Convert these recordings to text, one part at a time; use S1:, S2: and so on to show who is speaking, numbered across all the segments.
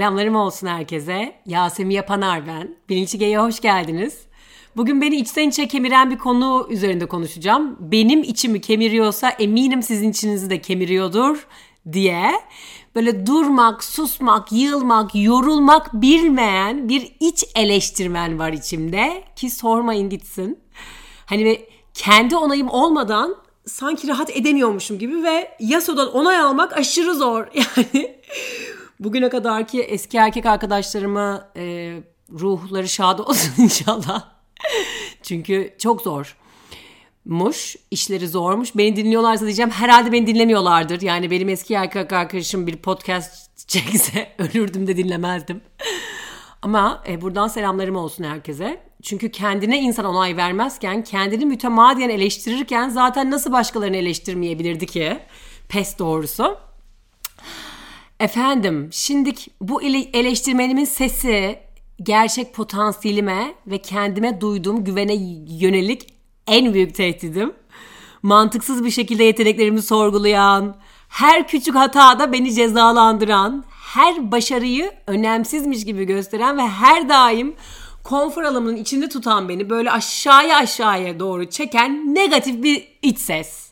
S1: Selamlarım olsun herkese. Yasemin Yapanar ben. Bilinçli G'ye hoş geldiniz. Bugün beni içten içe kemiren bir konu üzerinde konuşacağım. Benim içimi kemiriyorsa eminim sizin içinizi de kemiriyordur diye. Böyle durmak, susmak, yığılmak, yorulmak bilmeyen bir iç eleştirmen var içimde. Ki sormayın gitsin. Hani kendi onayım olmadan sanki rahat edemiyormuşum gibi ve yasodan onay almak aşırı zor. Yani bugüne kadar ki eski erkek arkadaşlarıma e, ruhları şad olsun inşallah. Çünkü çok zor. Muş, işleri zormuş. Beni dinliyorlarsa diyeceğim herhalde beni dinlemiyorlardır. Yani benim eski erkek arkadaşım bir podcast çekse ölürdüm de dinlemezdim. Ama e, buradan selamlarım olsun herkese. Çünkü kendine insan onay vermezken, kendini mütemadiyen eleştirirken zaten nasıl başkalarını eleştirmeyebilirdi ki? Pes doğrusu. Efendim, şimdi bu eleştirmenimin sesi gerçek potansiyelime ve kendime duyduğum güvene yönelik en büyük tehdidim. Mantıksız bir şekilde yeteneklerimi sorgulayan, her küçük hatada beni cezalandıran, her başarıyı önemsizmiş gibi gösteren ve her daim konfor alanının içinde tutan beni böyle aşağıya aşağıya doğru çeken negatif bir iç ses.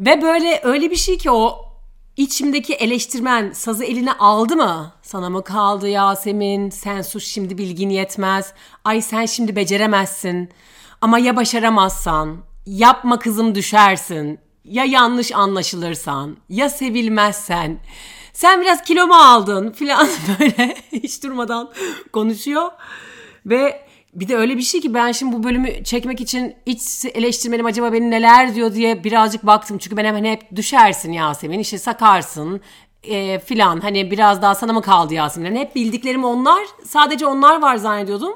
S1: Ve böyle öyle bir şey ki o içimdeki eleştirmen sazı eline aldı mı? Sana mı kaldı Yasemin? Sen sus şimdi bilgin yetmez. Ay sen şimdi beceremezsin. Ama ya başaramazsan? Yapma kızım düşersin. Ya yanlış anlaşılırsan? Ya sevilmezsen? Sen biraz kilo mu aldın filan böyle hiç durmadan konuşuyor. Ve bir de öyle bir şey ki ben şimdi bu bölümü çekmek için iç eleştirmenim acaba beni neler diyor diye birazcık baktım. Çünkü ben hemen hep düşersin Yasemin işte sakarsın e, filan hani biraz daha sana mı kaldı Yasemin? Yani hep bildiklerim onlar sadece onlar var zannediyordum.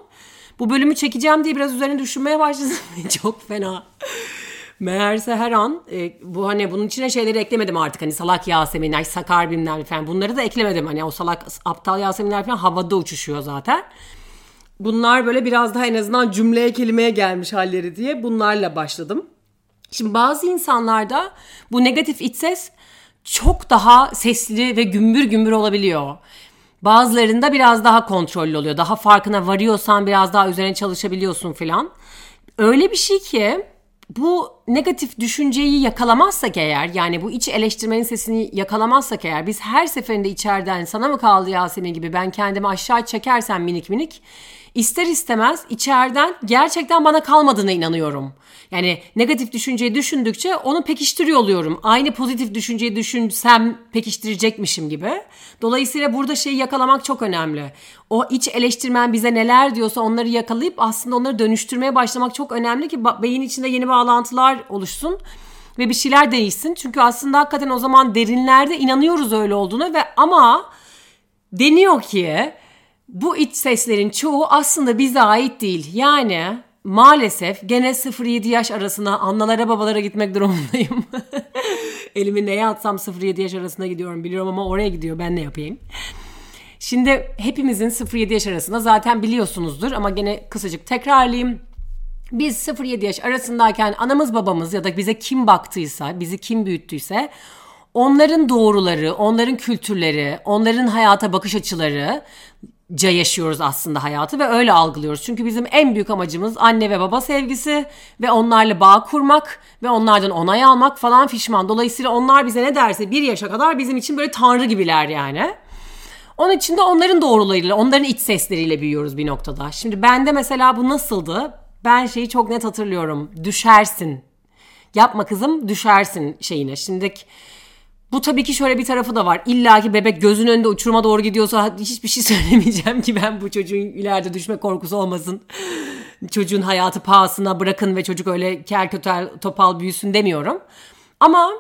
S1: Bu bölümü çekeceğim diye biraz üzerine düşünmeye başladım. Çok fena. Meğerse her an e, bu hani bunun içine şeyleri eklemedim artık hani salak Yaseminler, sakar bilmem falan bunları da eklemedim. Hani o salak aptal Yaseminler falan havada uçuşuyor zaten. Bunlar böyle biraz daha en azından cümleye kelimeye gelmiş halleri diye bunlarla başladım. Şimdi bazı insanlarda bu negatif iç ses çok daha sesli ve gümbür gümbür olabiliyor. Bazılarında biraz daha kontrollü oluyor. Daha farkına varıyorsan biraz daha üzerine çalışabiliyorsun filan. Öyle bir şey ki bu negatif düşünceyi yakalamazsak eğer yani bu iç eleştirmenin sesini yakalamazsak eğer biz her seferinde içeriden sana mı kaldı Yasemin gibi ben kendimi aşağı çekersem minik minik ister istemez içeriden gerçekten bana kalmadığına inanıyorum. Yani negatif düşünceyi düşündükçe onu pekiştiriyor oluyorum. Aynı pozitif düşünceyi düşünsem pekiştirecekmişim gibi. Dolayısıyla burada şeyi yakalamak çok önemli. O iç eleştirmen bize neler diyorsa onları yakalayıp aslında onları dönüştürmeye başlamak çok önemli ki beyin içinde yeni bağlantılar oluşsun ve bir şeyler değişsin. Çünkü aslında hakikaten o zaman derinlerde inanıyoruz öyle olduğunu ve ama deniyor ki bu iç seslerin çoğu aslında bize ait değil. Yani maalesef gene 0-7 yaş arasına annelara babalara gitmek durumundayım. Elimi neye atsam 0-7 yaş arasına gidiyorum biliyorum ama oraya gidiyor ben ne yapayım. Şimdi hepimizin 0-7 yaş arasında zaten biliyorsunuzdur ama gene kısacık tekrarlayayım. Biz 0-7 yaş arasındayken anamız babamız ya da bize kim baktıysa, bizi kim büyüttüyse onların doğruları, onların kültürleri, onların hayata bakış açıları ca yaşıyoruz aslında hayatı ve öyle algılıyoruz. Çünkü bizim en büyük amacımız anne ve baba sevgisi ve onlarla bağ kurmak ve onlardan onay almak falan fişman. Dolayısıyla onlar bize ne derse bir yaşa kadar bizim için böyle tanrı gibiler yani. Onun için de onların doğrularıyla, onların iç sesleriyle büyüyoruz bir noktada. Şimdi bende mesela bu nasıldı? Ben şeyi çok net hatırlıyorum. Düşersin. Yapma kızım düşersin şeyine. Şimdi bu tabii ki şöyle bir tarafı da var. İlla ki bebek gözün önünde uçuruma doğru gidiyorsa hiçbir şey söylemeyeceğim ki ben bu çocuğun ileride düşme korkusu olmasın. Çocuğun hayatı pahasına bırakın ve çocuk öyle kel kötel topal büyüsün demiyorum. Ama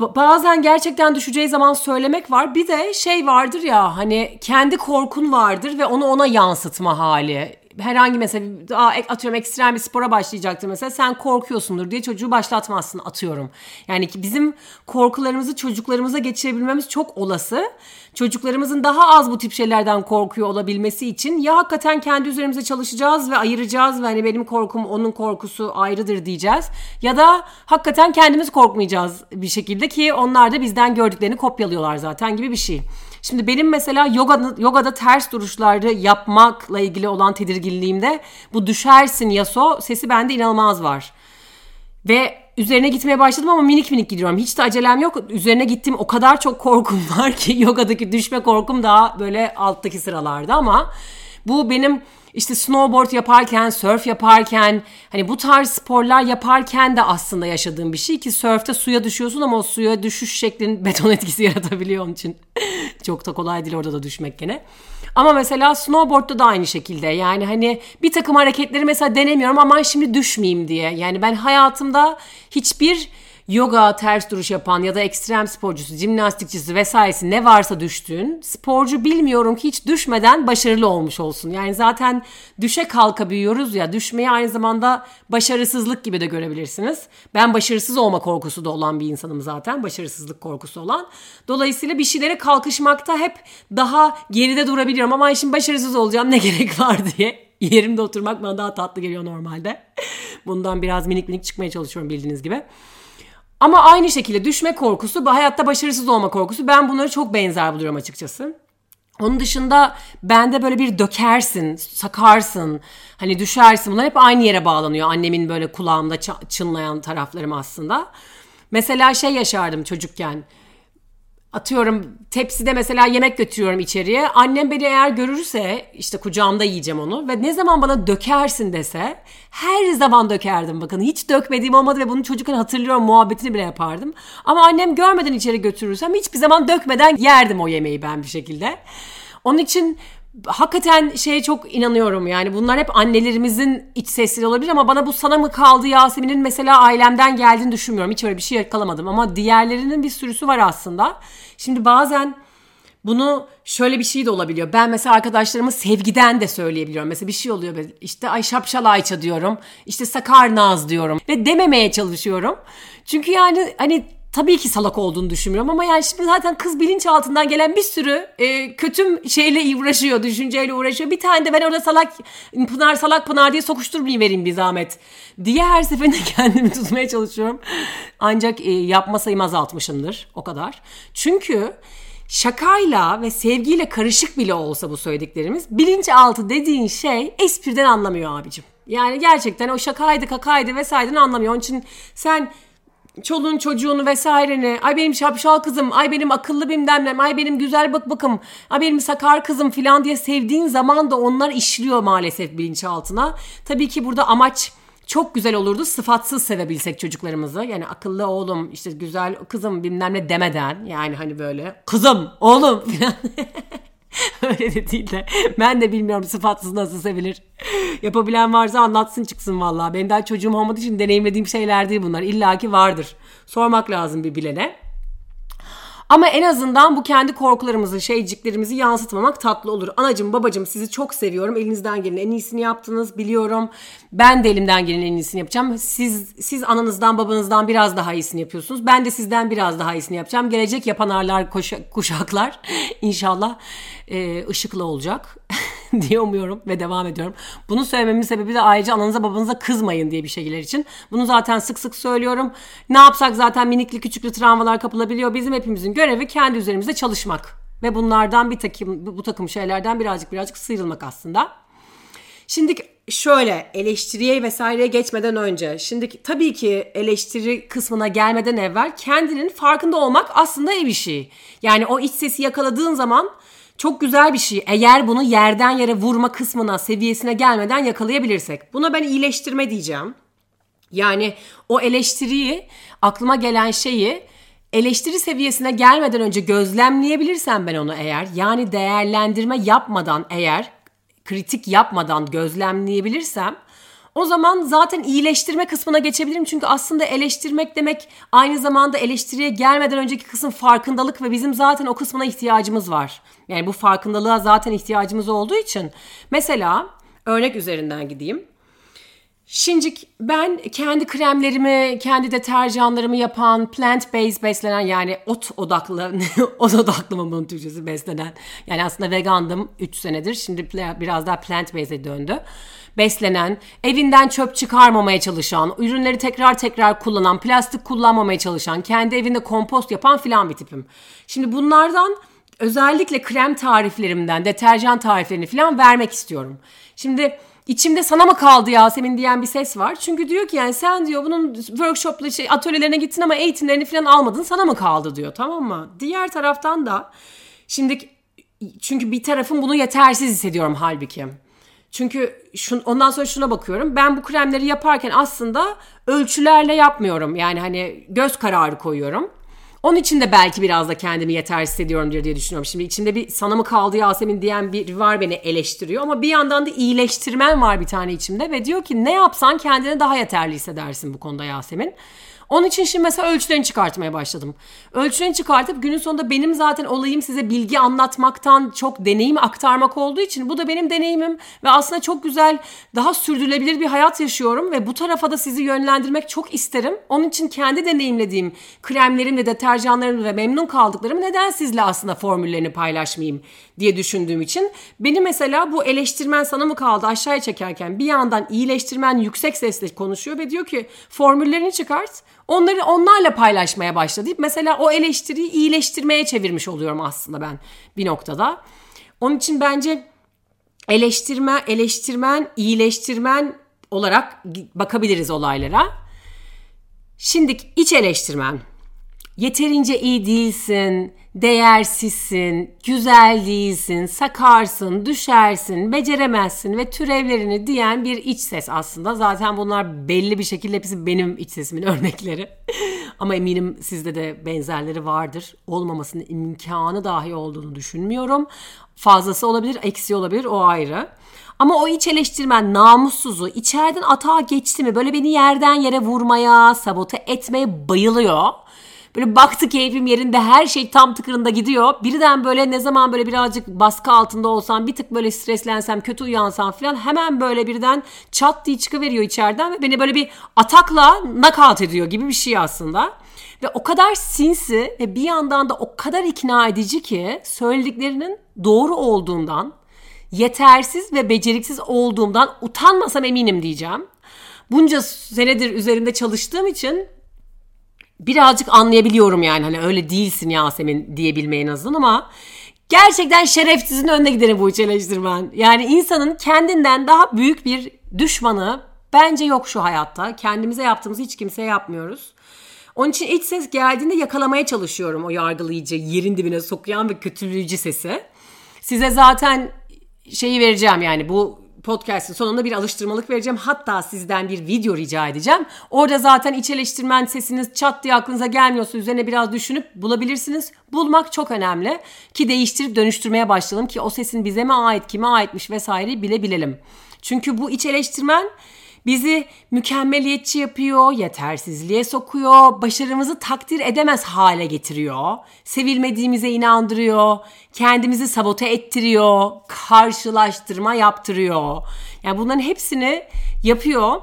S1: bazen gerçekten düşeceği zaman söylemek var. Bir de şey vardır ya hani kendi korkun vardır ve onu ona yansıtma hali herhangi mesela daha atıyorum ekstrem bir spora başlayacaktır mesela sen korkuyorsundur diye çocuğu başlatmazsın atıyorum. Yani ki bizim korkularımızı çocuklarımıza geçirebilmemiz çok olası. Çocuklarımızın daha az bu tip şeylerden korkuyor olabilmesi için ya hakikaten kendi üzerimize çalışacağız ve ayıracağız ve hani benim korkum onun korkusu ayrıdır diyeceğiz. Ya da hakikaten kendimiz korkmayacağız bir şekilde ki onlar da bizden gördüklerini kopyalıyorlar zaten gibi bir şey. Şimdi benim mesela yoga, yogada ters duruşları yapmakla ilgili olan tedirginliğimde bu düşersin yaso sesi bende inanılmaz var. Ve üzerine gitmeye başladım ama minik minik gidiyorum. Hiç de acelem yok. Üzerine gittim o kadar çok korkum var ki yogadaki düşme korkum daha böyle alttaki sıralarda ama bu benim işte snowboard yaparken, surf yaparken, hani bu tarz sporlar yaparken de aslında yaşadığım bir şey ki surfte suya düşüyorsun ama o suya düşüş şeklin beton etkisi yaratabiliyor onun için. Çok da kolay değil orada da düşmek gene. Ama mesela snowboard'da da aynı şekilde. Yani hani bir takım hareketleri mesela denemiyorum ama şimdi düşmeyeyim diye. Yani ben hayatımda hiçbir yoga, ters duruş yapan ya da ekstrem sporcusu, jimnastikçisi vesairesi ne varsa düştüğün sporcu bilmiyorum ki hiç düşmeden başarılı olmuş olsun. Yani zaten düşe kalka büyüyoruz ya düşmeyi aynı zamanda başarısızlık gibi de görebilirsiniz. Ben başarısız olma korkusu da olan bir insanım zaten. Başarısızlık korkusu olan. Dolayısıyla bir şeylere kalkışmakta hep daha geride durabiliyorum ama şimdi başarısız olacağım ne gerek var diye. Yerimde oturmak bana daha tatlı geliyor normalde. Bundan biraz minik minik çıkmaya çalışıyorum bildiğiniz gibi. Ama aynı şekilde düşme korkusu, hayatta başarısız olma korkusu ben bunları çok benzer buluyorum açıkçası. Onun dışında bende böyle bir dökersin, sakarsın, hani düşersin. Bunlar hep aynı yere bağlanıyor. Annemin böyle kulağımda çınlayan taraflarım aslında. Mesela şey yaşardım çocukken atıyorum tepside mesela yemek götürüyorum içeriye. Annem beni eğer görürse işte kucağımda yiyeceğim onu ve ne zaman bana dökersin dese her zaman dökerdim bakın. Hiç dökmediğim olmadı ve bunu çocukken hatırlıyorum muhabbetini bile yapardım. Ama annem görmeden içeri götürürsem hiçbir zaman dökmeden yerdim o yemeği ben bir şekilde. Onun için hakikaten şeye çok inanıyorum yani bunlar hep annelerimizin iç sesleri olabilir ama bana bu sana mı kaldı Yasemin'in mesela ailemden geldiğini düşünmüyorum. Hiç öyle bir şey yakalamadım ama diğerlerinin bir sürüsü var aslında. Şimdi bazen bunu şöyle bir şey de olabiliyor. Ben mesela arkadaşlarıma sevgiden de söyleyebiliyorum. Mesela bir şey oluyor işte ay şapşal Ayça diyorum. İşte sakar naz diyorum. Ve dememeye çalışıyorum. Çünkü yani hani tabii ki salak olduğunu düşünmüyorum ama yani şimdi zaten kız bilinçaltından gelen bir sürü e, kötü şeyle uğraşıyor, düşünceyle uğraşıyor. Bir tane de ben orada salak Pınar salak Pınar diye sokuşturmayayım vereyim bir zahmet diye her seferinde kendimi tutmaya çalışıyorum. Ancak e, yapma sayımı azaltmışımdır o kadar. Çünkü şakayla ve sevgiyle karışık bile olsa bu söylediklerimiz bilinçaltı dediğin şey espriden anlamıyor abicim. Yani gerçekten o şakaydı kakaydı vesaireden anlamıyor. Onun için sen çoluğun çocuğunu vesaireni ay benim şapşal kızım ay benim akıllı bilmem ay benim güzel bak bakım ay benim sakar kızım filan diye sevdiğin zaman da onlar işliyor maalesef bilinçaltına. Tabii ki burada amaç çok güzel olurdu sıfatsız sevebilsek çocuklarımızı. Yani akıllı oğlum işte güzel kızım bilmem ne demeden yani hani böyle kızım oğlum filan. Öyle de değil de. Ben de bilmiyorum sıfatsız nasıl sevilir. Yapabilen varsa anlatsın çıksın valla. Benim daha çocuğum olmadığı için deneyimlediğim şeyler değil bunlar. İlla ki vardır. Sormak lazım bir bilene. Ama en azından bu kendi korkularımızı, şeyciklerimizi yansıtmamak tatlı olur. Anacım, babacım sizi çok seviyorum. Elinizden gelen en iyisini yaptınız biliyorum. Ben de elimden gelen en iyisini yapacağım. Siz siz ananızdan, babanızdan biraz daha iyisini yapıyorsunuz. Ben de sizden biraz daha iyisini yapacağım. Gelecek yapanarlar, kuşaklar inşallah e, ışıklı olacak diye umuyorum ve devam ediyorum. Bunu söylememin sebebi de ayrıca ananıza babanıza kızmayın diye bir şeyler için. Bunu zaten sık sık söylüyorum. Ne yapsak zaten minikli küçüklü travmalar kapılabiliyor. Bizim hepimizin görevi kendi üzerimizde çalışmak. Ve bunlardan bir takım bu takım şeylerden birazcık birazcık sıyrılmak aslında. Şimdi şöyle eleştiriye vesaireye geçmeden önce şimdi tabii ki eleştiri kısmına gelmeden evvel kendinin farkında olmak aslında iyi bir şey. Yani o iç sesi yakaladığın zaman çok güzel bir şey. Eğer bunu yerden yere vurma kısmına, seviyesine gelmeden yakalayabilirsek. Buna ben iyileştirme diyeceğim. Yani o eleştiriyi, aklıma gelen şeyi eleştiri seviyesine gelmeden önce gözlemleyebilirsem ben onu eğer, yani değerlendirme yapmadan eğer, kritik yapmadan gözlemleyebilirsem o zaman zaten iyileştirme kısmına geçebilirim. Çünkü aslında eleştirmek demek aynı zamanda eleştiriye gelmeden önceki kısım farkındalık ve bizim zaten o kısmına ihtiyacımız var. Yani bu farkındalığa zaten ihtiyacımız olduğu için. Mesela örnek üzerinden gideyim. Şimdi ben kendi kremlerimi, kendi deterjanlarımı yapan, plant based beslenen yani ot odaklı, ot odaklı mı bunun Türkçesi beslenen. Yani aslında vegandım 3 senedir. Şimdi biraz daha plant based'e döndü beslenen, evinden çöp çıkarmamaya çalışan, ürünleri tekrar tekrar kullanan, plastik kullanmamaya çalışan, kendi evinde kompost yapan filan bir tipim. Şimdi bunlardan özellikle krem tariflerimden, deterjan tariflerini falan vermek istiyorum. Şimdi içimde sana mı kaldı Yasemin diyen bir ses var. Çünkü diyor ki yani sen diyor bunun workshopla şey, atölyelerine gittin ama eğitimlerini falan almadın sana mı kaldı diyor tamam mı? Diğer taraftan da şimdi çünkü bir tarafım bunu yetersiz hissediyorum halbuki. Çünkü şun, ondan sonra şuna bakıyorum. Ben bu kremleri yaparken aslında ölçülerle yapmıyorum. Yani hani göz kararı koyuyorum. Onun için de belki biraz da kendimi yetersiz hissediyorum diye düşünüyorum. Şimdi içinde bir sana mı kaldı Yasemin diyen bir var beni eleştiriyor. Ama bir yandan da iyileştirmen var bir tane içimde. Ve diyor ki ne yapsan kendini daha yeterli hissedersin bu konuda Yasemin. Onun için şimdi mesela ölçülerini çıkartmaya başladım. Ölçülerini çıkartıp günün sonunda benim zaten olayım size bilgi anlatmaktan çok deneyim aktarmak olduğu için bu da benim deneyimim ve aslında çok güzel, daha sürdürülebilir bir hayat yaşıyorum ve bu tarafa da sizi yönlendirmek çok isterim. Onun için kendi deneyimlediğim kremlerimle, deterjanlarımla ve memnun kaldıklarımı neden sizle aslında formüllerini paylaşmayayım diye düşündüğüm için beni mesela bu eleştirmen sana mı kaldı aşağıya çekerken bir yandan iyileştirmen yüksek sesle konuşuyor ve diyor ki formüllerini çıkart onları onlarla paylaşmaya başladı. Mesela o eleştiriyi iyileştirmeye çevirmiş oluyorum aslında ben bir noktada. Onun için bence eleştirme, eleştirmen, iyileştirmen olarak bakabiliriz olaylara. Şimdi iç eleştirmen. Yeterince iyi değilsin, değersizsin, güzel değilsin, sakarsın, düşersin, beceremezsin ve türevlerini diyen bir iç ses aslında. Zaten bunlar belli bir şekilde hepsi benim iç sesimin örnekleri. Ama eminim sizde de benzerleri vardır. Olmamasının imkanı dahi olduğunu düşünmüyorum. Fazlası olabilir, eksi olabilir o ayrı. Ama o iç eleştirmen namussuzu içeriden atağa geçti mi böyle beni yerden yere vurmaya, sabote etmeye bayılıyor. Böyle baktı keyfim yerinde her şey tam tıkırında gidiyor. Birden böyle ne zaman böyle birazcık baskı altında olsam bir tık böyle streslensem kötü uyansam falan hemen böyle birden çat diye çıkıveriyor içeriden ve beni böyle bir atakla nakat ediyor gibi bir şey aslında. Ve o kadar sinsi ve bir yandan da o kadar ikna edici ki söylediklerinin doğru olduğundan, yetersiz ve beceriksiz olduğumdan utanmasam eminim diyeceğim. Bunca senedir üzerinde çalıştığım için birazcık anlayabiliyorum yani hani öyle değilsin Yasemin diyebilmeyi en azından ama gerçekten şerefsizin önüne giderim bu eleştirmen. Yani insanın kendinden daha büyük bir düşmanı bence yok şu hayatta. Kendimize yaptığımız hiç kimseye yapmıyoruz. Onun için iç ses geldiğinde yakalamaya çalışıyorum o yargılayıcı, yerin dibine sokuyan ve kötülüğücü sesi. Size zaten şeyi vereceğim yani bu podcast'ın sonunda bir alıştırmalık vereceğim. Hatta sizden bir video rica edeceğim. Orada zaten iç eleştirmen sesiniz çat diye aklınıza gelmiyorsa üzerine biraz düşünüp bulabilirsiniz. Bulmak çok önemli ki değiştirip dönüştürmeye başlayalım ki o sesin bize mi ait, kime aitmiş vesaire bilebilelim. Çünkü bu iç eleştirmen Bizi mükemmeliyetçi yapıyor, yetersizliğe sokuyor, başarımızı takdir edemez hale getiriyor, sevilmediğimize inandırıyor, kendimizi sabote ettiriyor, karşılaştırma yaptırıyor. Yani bunların hepsini yapıyor.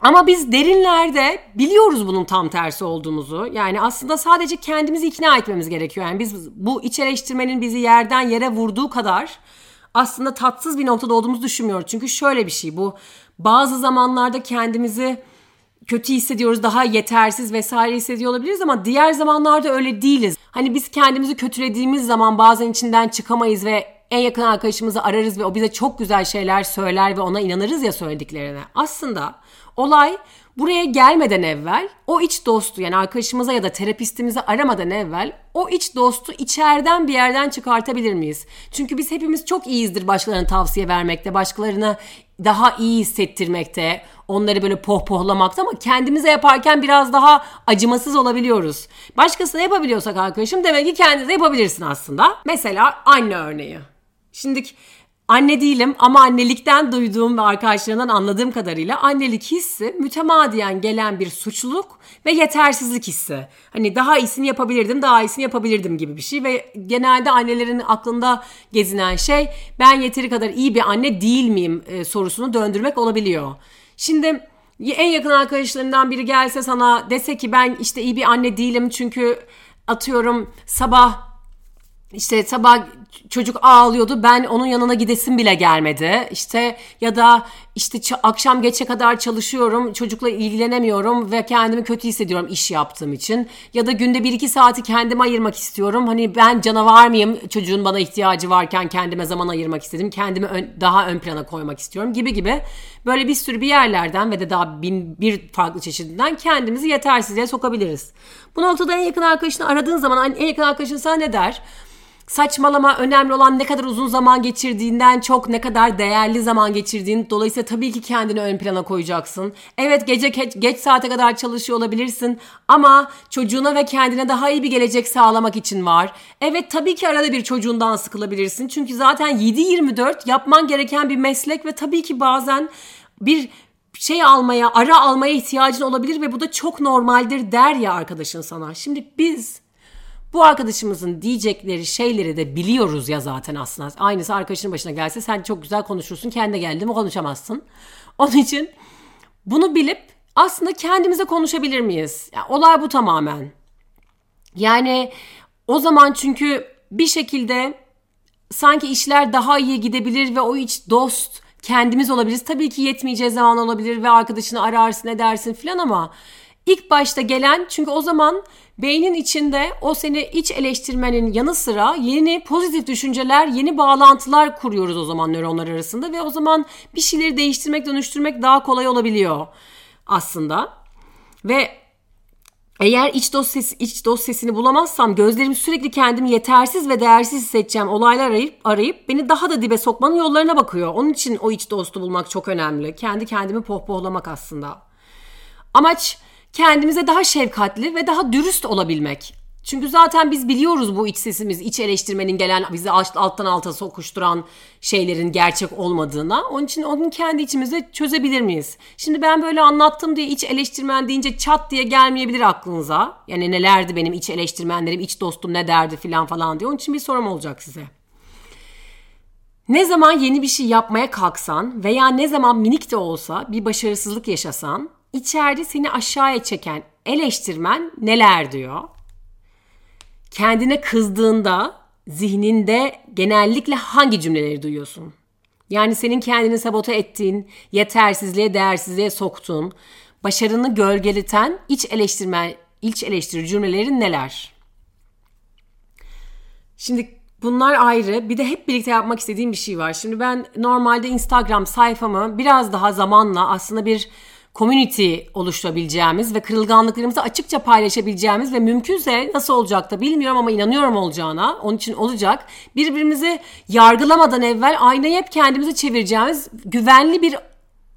S1: Ama biz derinlerde biliyoruz bunun tam tersi olduğumuzu. Yani aslında sadece kendimizi ikna etmemiz gerekiyor. Yani biz bu iç eleştirmenin bizi yerden yere vurduğu kadar aslında tatsız bir noktada olduğumuzu düşünmüyoruz. Çünkü şöyle bir şey bu bazı zamanlarda kendimizi kötü hissediyoruz, daha yetersiz vesaire hissediyor olabiliriz ama diğer zamanlarda öyle değiliz. Hani biz kendimizi kötülediğimiz zaman bazen içinden çıkamayız ve en yakın arkadaşımızı ararız ve o bize çok güzel şeyler söyler ve ona inanırız ya söylediklerine. Aslında olay buraya gelmeden evvel o iç dostu yani arkadaşımıza ya da terapistimizi aramadan evvel o iç dostu içeriden bir yerden çıkartabilir miyiz? Çünkü biz hepimiz çok iyiyizdir başkalarına tavsiye vermekte, başkalarına daha iyi hissettirmekte, onları böyle pohpohlamakta ama kendimize yaparken biraz daha acımasız olabiliyoruz. Başkasına yapabiliyorsak arkadaşım demek ki kendinize yapabilirsin aslında. Mesela anne örneği. Şimdi Anne değilim ama annelikten duyduğum ve arkadaşlarından anladığım kadarıyla annelik hissi mütemadiyen gelen bir suçluluk ve yetersizlik hissi. Hani daha iyisini yapabilirdim, daha iyisini yapabilirdim gibi bir şey ve genelde annelerin aklında gezinen şey ben yeteri kadar iyi bir anne değil miyim e, sorusunu döndürmek olabiliyor. Şimdi en yakın arkadaşlarından biri gelse sana dese ki ben işte iyi bir anne değilim çünkü atıyorum sabah işte sabah çocuk ağlıyordu ben onun yanına gidesim bile gelmedi. İşte ya da işte akşam geçe kadar çalışıyorum çocukla ilgilenemiyorum ve kendimi kötü hissediyorum iş yaptığım için. Ya da günde bir iki saati kendime ayırmak istiyorum. Hani ben canavar mıyım? Çocuğun bana ihtiyacı varken kendime zaman ayırmak istedim. Kendimi ön, daha ön plana koymak istiyorum gibi gibi. Böyle bir sürü bir yerlerden ve de daha bin bir farklı çeşidinden kendimizi yetersizliğe sokabiliriz. Bu noktada en yakın arkadaşını aradığın zaman en yakın arkadaşın sana ne der? Saçmalama önemli olan ne kadar uzun zaman geçirdiğinden çok ne kadar değerli zaman geçirdiğin. Dolayısıyla tabii ki kendini ön plana koyacaksın. Evet gece geç, geç saate kadar çalışıyor olabilirsin ama çocuğuna ve kendine daha iyi bir gelecek sağlamak için var. Evet tabii ki arada bir çocuğundan sıkılabilirsin. Çünkü zaten 7-24 yapman gereken bir meslek ve tabii ki bazen bir şey almaya, ara almaya ihtiyacın olabilir ve bu da çok normaldir der ya arkadaşın sana. Şimdi biz bu arkadaşımızın diyecekleri şeyleri de biliyoruz ya zaten aslında. Aynısı arkadaşının başına gelse sen çok güzel konuşursun. Kendi geldi mi konuşamazsın. Onun için bunu bilip aslında kendimize konuşabilir miyiz? Yani olay bu tamamen. Yani o zaman çünkü bir şekilde sanki işler daha iyi gidebilir ve o iç dost kendimiz olabiliriz. Tabii ki yetmeyeceği zaman olabilir ve arkadaşını ararsın edersin filan ama ilk başta gelen çünkü o zaman Beynin içinde o seni iç eleştirmenin yanı sıra yeni pozitif düşünceler, yeni bağlantılar kuruyoruz o zaman nöronlar arasında ve o zaman bir şeyleri değiştirmek, dönüştürmek daha kolay olabiliyor aslında. Ve eğer iç ses, iç dost sesini bulamazsam gözlerim sürekli kendimi yetersiz ve değersiz hissedeceğim olaylar arayıp, arayıp beni daha da dibe sokmanın yollarına bakıyor. Onun için o iç dostu bulmak çok önemli. Kendi kendimi pohpohlamak aslında. Amaç kendimize daha şefkatli ve daha dürüst olabilmek. Çünkü zaten biz biliyoruz bu iç sesimiz, iç eleştirmenin gelen bizi alttan alta sokuşturan şeylerin gerçek olmadığına. Onun için onun kendi içimizde çözebilir miyiz? Şimdi ben böyle anlattım diye iç eleştirmen deyince çat diye gelmeyebilir aklınıza. Yani nelerdi benim iç eleştirmenlerim, iç dostum ne derdi filan falan diye. Onun için bir sorum olacak size. Ne zaman yeni bir şey yapmaya kalksan veya ne zaman minik de olsa bir başarısızlık yaşasan içeride seni aşağıya çeken eleştirmen neler diyor? Kendine kızdığında zihninde genellikle hangi cümleleri duyuyorsun? Yani senin kendini sabote ettiğin, yetersizliğe, değersizliğe soktuğun, başarını gölgeleten iç eleştirmen, iç eleştiri cümlelerin neler? Şimdi bunlar ayrı. Bir de hep birlikte yapmak istediğim bir şey var. Şimdi ben normalde Instagram sayfamı biraz daha zamanla aslında bir community oluşturabileceğimiz ve kırılganlıklarımızı açıkça paylaşabileceğimiz ve mümkünse nasıl olacak da bilmiyorum ama inanıyorum olacağına. Onun için olacak. Birbirimizi yargılamadan evvel aynayı hep kendimize çevireceğimiz güvenli bir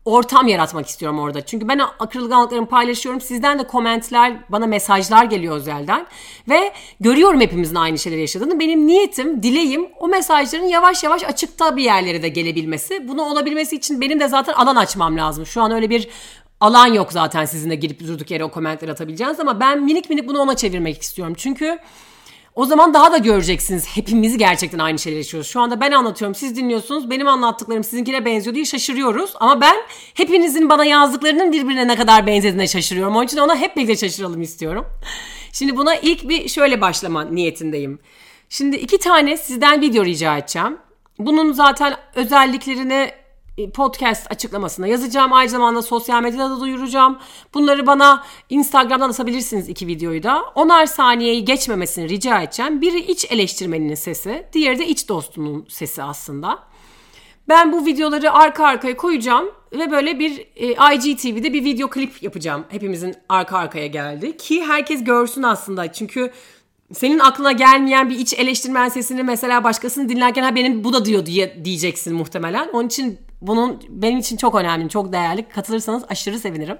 S1: ortam yaratmak istiyorum orada. Çünkü ben kırılganlıklarımı paylaşıyorum. Sizden de komentler, bana mesajlar geliyor özelden. Ve görüyorum hepimizin aynı şeyleri yaşadığını. Benim niyetim, dileğim o mesajların yavaş yavaş açıkta bir yerlere de gelebilmesi. Bunu olabilmesi için benim de zaten alan açmam lazım. Şu an öyle bir alan yok zaten sizinle girip durduk yere o komentleri atabileceğiniz ama ben minik minik bunu ona çevirmek istiyorum. Çünkü o zaman daha da göreceksiniz. Hepimiz gerçekten aynı şeyleri yaşıyoruz. Şu anda ben anlatıyorum, siz dinliyorsunuz. Benim anlattıklarım sizinkine benziyor diye şaşırıyoruz. Ama ben hepinizin bana yazdıklarının birbirine ne kadar benzediğine şaşırıyorum. Onun için ona hep birlikte şaşıralım istiyorum. Şimdi buna ilk bir şöyle başlama niyetindeyim. Şimdi iki tane sizden video rica edeceğim. Bunun zaten özelliklerini podcast açıklamasına yazacağım. Aynı zamanda sosyal medyada da duyuracağım. Bunları bana Instagram'dan atabilirsiniz iki videoyu da. Onar saniyeyi geçmemesini rica edeceğim. Biri iç eleştirmeninin sesi, diğeri de iç dostunun sesi aslında. Ben bu videoları arka arkaya koyacağım ve böyle bir e, IGTV'de bir video klip yapacağım. Hepimizin arka arkaya geldi ki herkes görsün aslında. Çünkü senin aklına gelmeyen bir iç eleştirmen sesini mesela başkasını dinlerken ha benim bu da diyor diye diyeceksin muhtemelen. Onun için bunun benim için çok önemli, çok değerli. Katılırsanız aşırı sevinirim.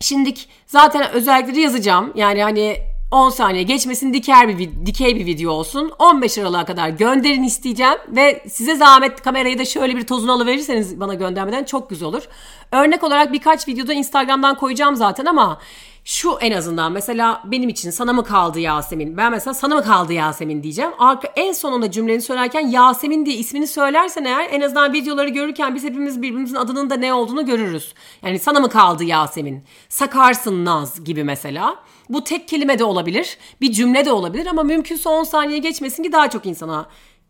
S1: Şimdilik zaten özellikleri yazacağım. Yani hani 10 saniye geçmesin diker bir dikey bir video olsun. 15 Aralık'a kadar gönderin isteyeceğim ve size zahmet kamerayı da şöyle bir tozunu alıverirseniz bana göndermeden çok güzel olur. Örnek olarak birkaç videoda Instagram'dan koyacağım zaten ama şu en azından mesela benim için sana mı kaldı Yasemin? Ben mesela sana mı kaldı Yasemin diyeceğim. Arka, en sonunda cümleni söylerken Yasemin diye ismini söylersen eğer en azından videoları görürken biz hepimiz birbirimizin adının da ne olduğunu görürüz. Yani sana mı kaldı Yasemin? Sakarsın Naz gibi mesela. Bu tek kelime de olabilir. Bir cümle de olabilir ama mümkünse 10 saniye geçmesin ki daha çok insana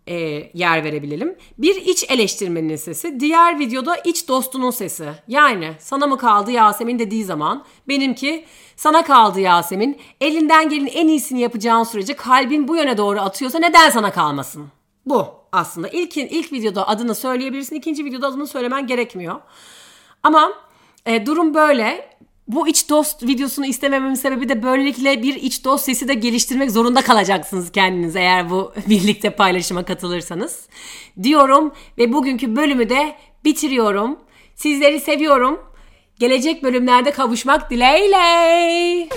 S1: e, yer verebilelim. Bir iç eleştirmenin sesi, diğer videoda iç dostunun sesi. Yani sana mı kaldı Yasemin dediği zaman benimki sana kaldı Yasemin. Elinden gelin en iyisini yapacağın sürece kalbin bu yöne doğru atıyorsa neden sana kalmasın? Bu aslında. İlk, ilk videoda adını söyleyebilirsin, ikinci videoda adını söylemen gerekmiyor. Ama e, durum böyle bu iç dost videosunu istemememin sebebi de böylelikle bir iç dost sesi de geliştirmek zorunda kalacaksınız kendiniz eğer bu birlikte paylaşıma katılırsanız. Diyorum ve bugünkü bölümü de bitiriyorum. Sizleri seviyorum. Gelecek bölümlerde kavuşmak dileğiyle.